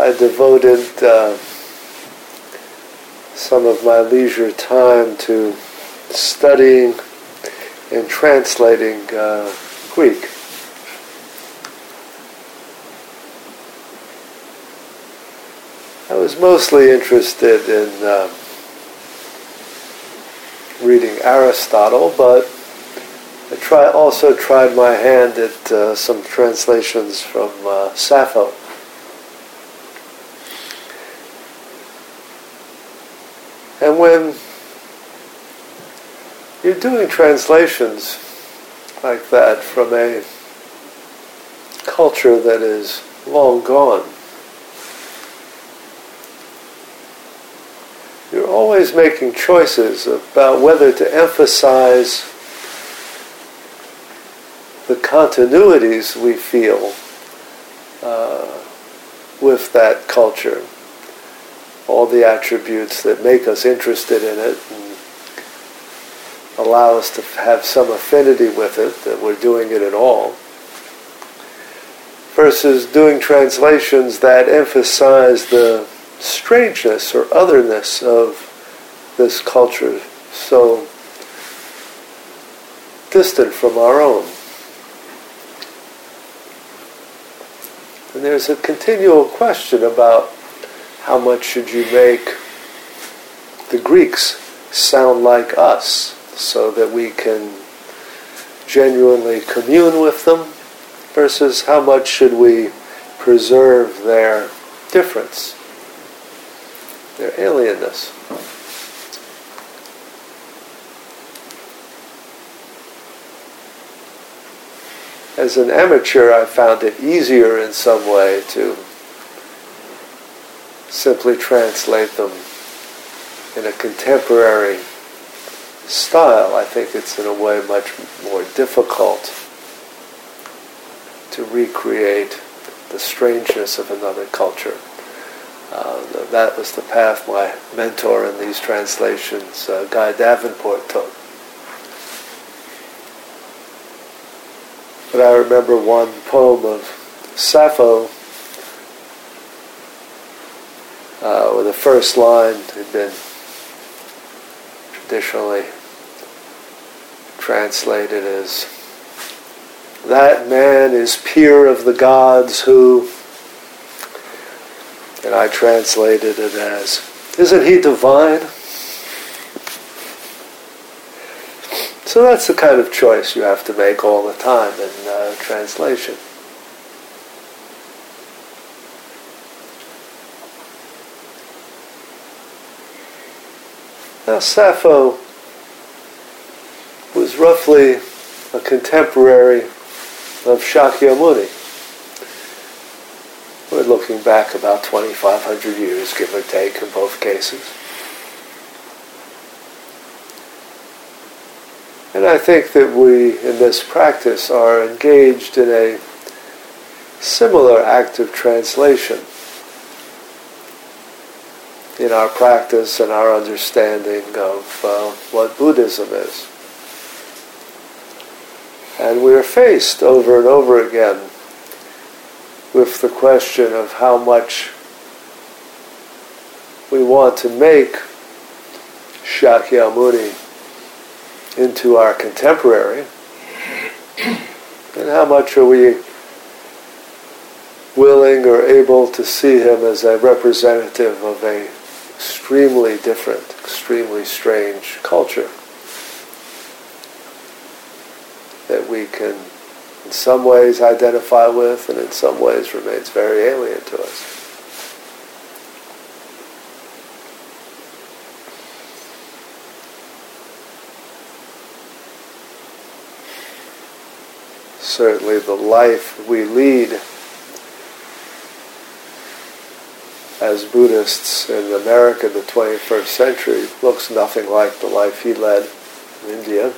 I devoted uh, some of my leisure time to studying and translating uh, Greek. I was mostly interested in uh, reading Aristotle, but I try, also tried my hand at uh, some translations from uh, Sappho. And when you're doing translations like that from a culture that is long gone, you're always making choices about whether to emphasize the continuities we feel uh, with that culture all the attributes that make us interested in it and allow us to have some affinity with it, that we're doing it at all, versus doing translations that emphasize the strangeness or otherness of this culture so distant from our own. And there's a continual question about how much should you make the Greeks sound like us so that we can genuinely commune with them versus how much should we preserve their difference, their alienness. As an amateur, I found it easier in some way to simply translate them in a contemporary style. I think it's in a way much more difficult to recreate the strangeness of another culture. Uh, that was the path my mentor in these translations, uh, Guy Davenport, took. But I remember one poem of Sappho uh, where the first line had been traditionally translated as that man is peer of the gods who, and I translated it as, isn't he divine? So that's the kind of choice you have to make all the time in uh, translation. Now, Sappho was roughly a contemporary of Shakyamuni. We're looking back about 2,500 years, give or take, in both cases. And I think that we, in this practice, are engaged in a similar act of translation in our practice and our understanding of uh, what Buddhism is. And we are faced over and over again with the question of how much we want to make Shakyamuni into our contemporary, and how much are we willing or able to see him as a representative of a extremely different, extremely strange culture that we can in some ways identify with and in some ways remains very alien to us. Certainly the life we lead as Buddhists in America in the 21st century looks nothing like the life he led in India.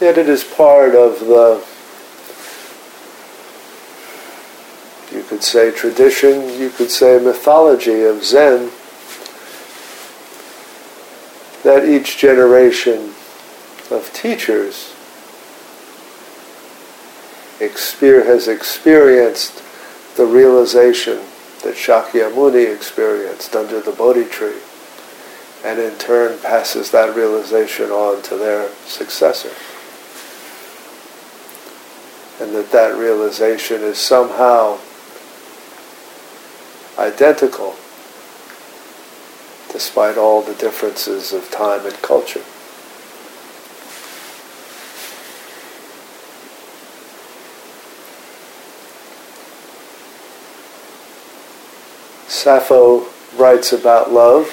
Yet it is part of the, you could say tradition, you could say mythology of Zen, that each generation of teachers exper- has experienced the realization that Shakyamuni experienced under the Bodhi tree, and in turn passes that realization on to their successor and that that realization is somehow identical despite all the differences of time and culture. Sappho writes about love,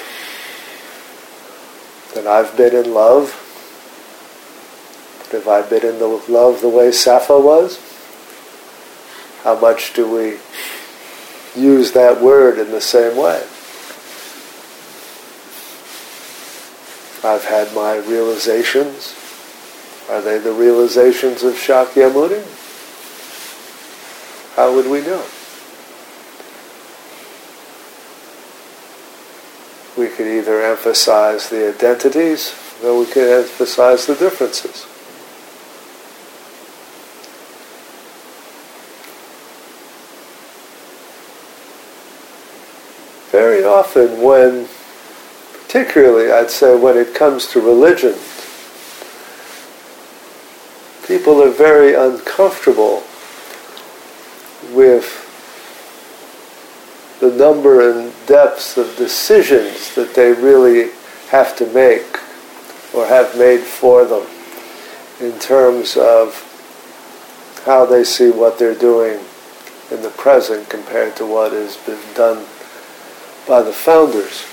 that I've been in love have I been in the love the way Sappho was? How much do we use that word in the same way? I've had my realizations. Are they the realizations of Shakyamuni? How would we know? We could either emphasize the identities or we could emphasize the differences. very often when, particularly I'd say when it comes to religion, people are very uncomfortable with the number and depths of decisions that they really have to make or have made for them in terms of how they see what they're doing in the present compared to what has been done by the founders.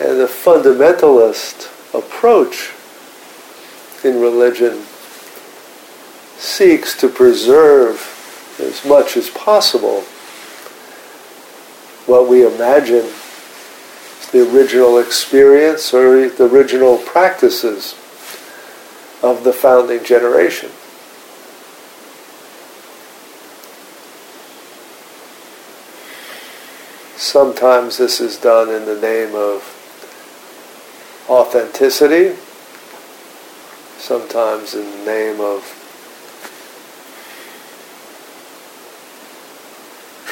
And the fundamentalist approach in religion seeks to preserve as much as possible what we imagine the original experience or the original practices of the founding generation. Sometimes this is done in the name of authenticity, sometimes in the name of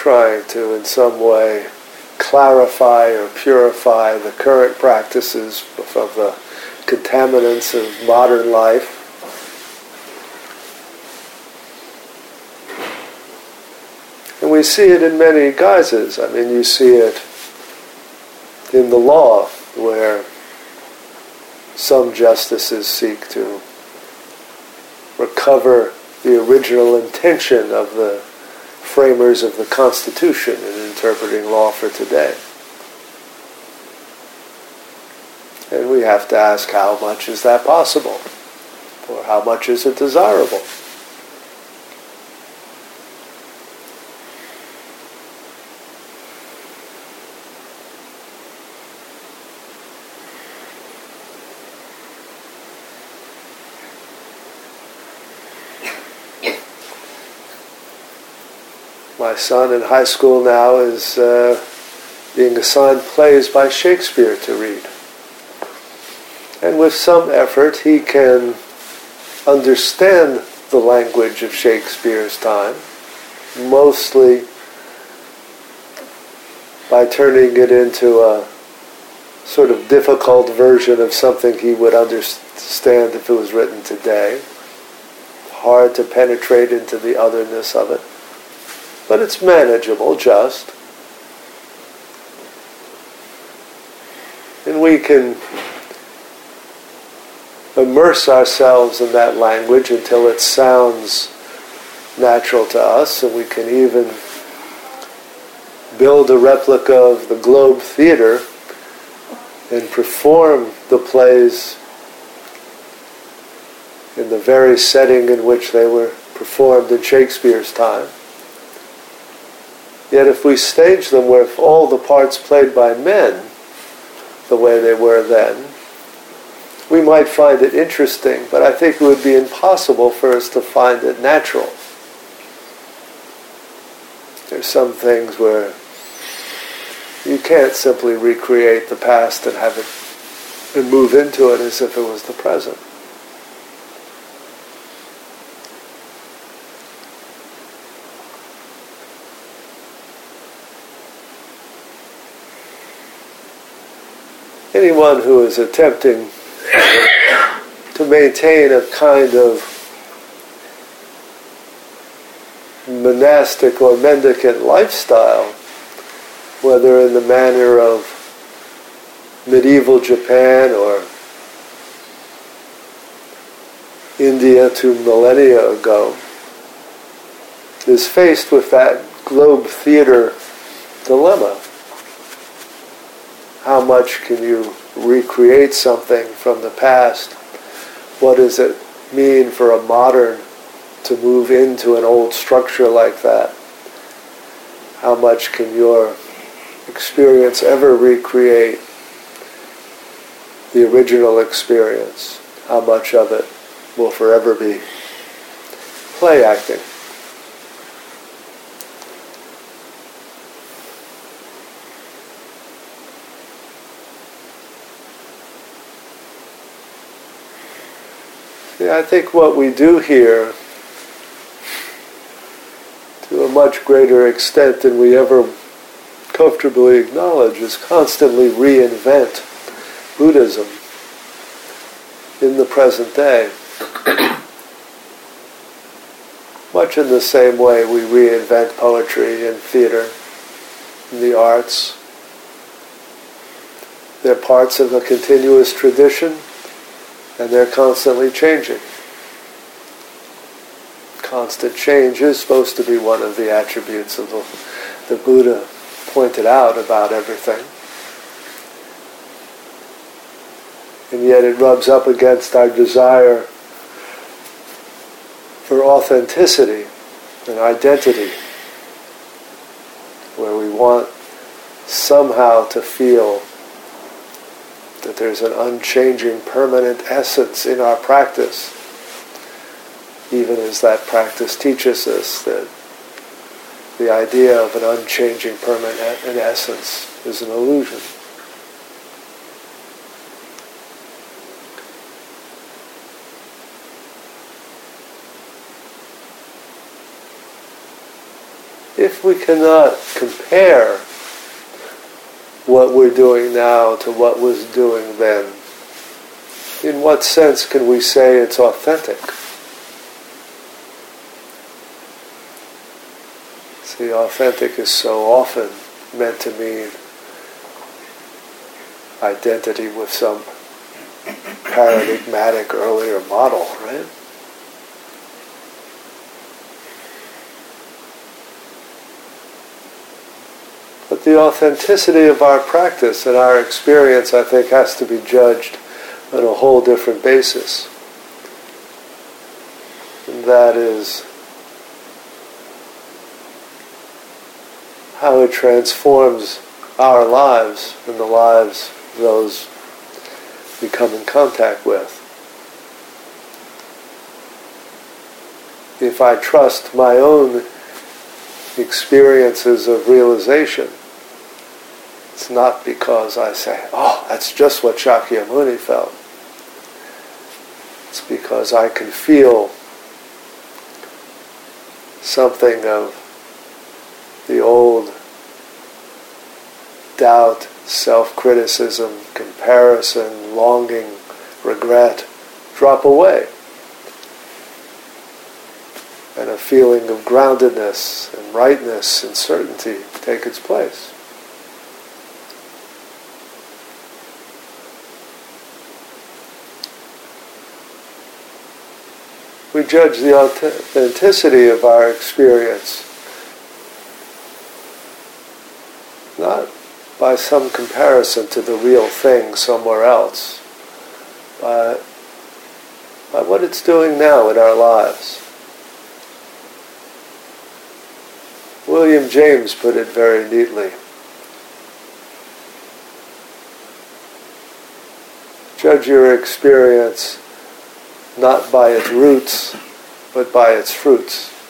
trying to, in some way, clarify or purify the current practices of the contaminants of modern life. And we see it in many guises. I mean, you see it in the law, where some justices seek to recover the original intention of the framers of the Constitution in interpreting law for today. And we have to ask how much is that possible? Or how much is it desirable? My son in high school now is uh, being assigned plays by Shakespeare to read. And with some effort, he can understand the language of Shakespeare's time, mostly by turning it into a sort of difficult version of something he would understand if it was written today. Hard to penetrate into the otherness of it. But it's manageable, just. And we can immerse ourselves in that language until it sounds natural to us, and we can even build a replica of the Globe Theater and perform the plays in the very setting in which they were performed in Shakespeare's time. Yet if we stage them with all the parts played by men the way they were then, we might find it interesting, but I think it would be impossible for us to find it natural. There's some things where you can't simply recreate the past and have it and move into it as if it was the present. Anyone who is attempting to maintain a kind of monastic or mendicant lifestyle, whether in the manner of medieval Japan or India two millennia ago, is faced with that globe theater dilemma how much can you recreate something from the past? What does it mean for a modern to move into an old structure like that? How much can your experience ever recreate the original experience? How much of it will forever be play acting? I think what we do here, to a much greater extent than we ever comfortably acknowledge, is constantly reinvent Buddhism in the present day. much in the same way we reinvent poetry and theater and the arts. They're parts of a continuous tradition and they're constantly changing. Constant change is supposed to be one of the attributes of the, the Buddha pointed out about everything. And yet it rubs up against our desire for authenticity and identity, where we want somehow to feel that there's an unchanging, permanent essence in our practice, even as that practice teaches us that the idea of an unchanging, permanent essence is an illusion. If we cannot compare what we're doing now to what was doing then, in what sense can we say it's authentic? See, authentic is so often meant to mean identity with some paradigmatic earlier model, right? The authenticity of our practice and our experience, I think, has to be judged on a whole different basis. And that is how it transforms our lives and the lives of those we come in contact with. If I trust my own experiences of realization, it's not because I say, oh, that's just what Shakyamuni felt. It's because I can feel something of the old doubt, self-criticism, comparison, longing, regret drop away. And a feeling of groundedness and rightness and certainty take its place. Judge the authenticity of our experience not by some comparison to the real thing somewhere else, but by what it's doing now in our lives. William James put it very neatly. Judge your experience not by its roots, but by its fruits.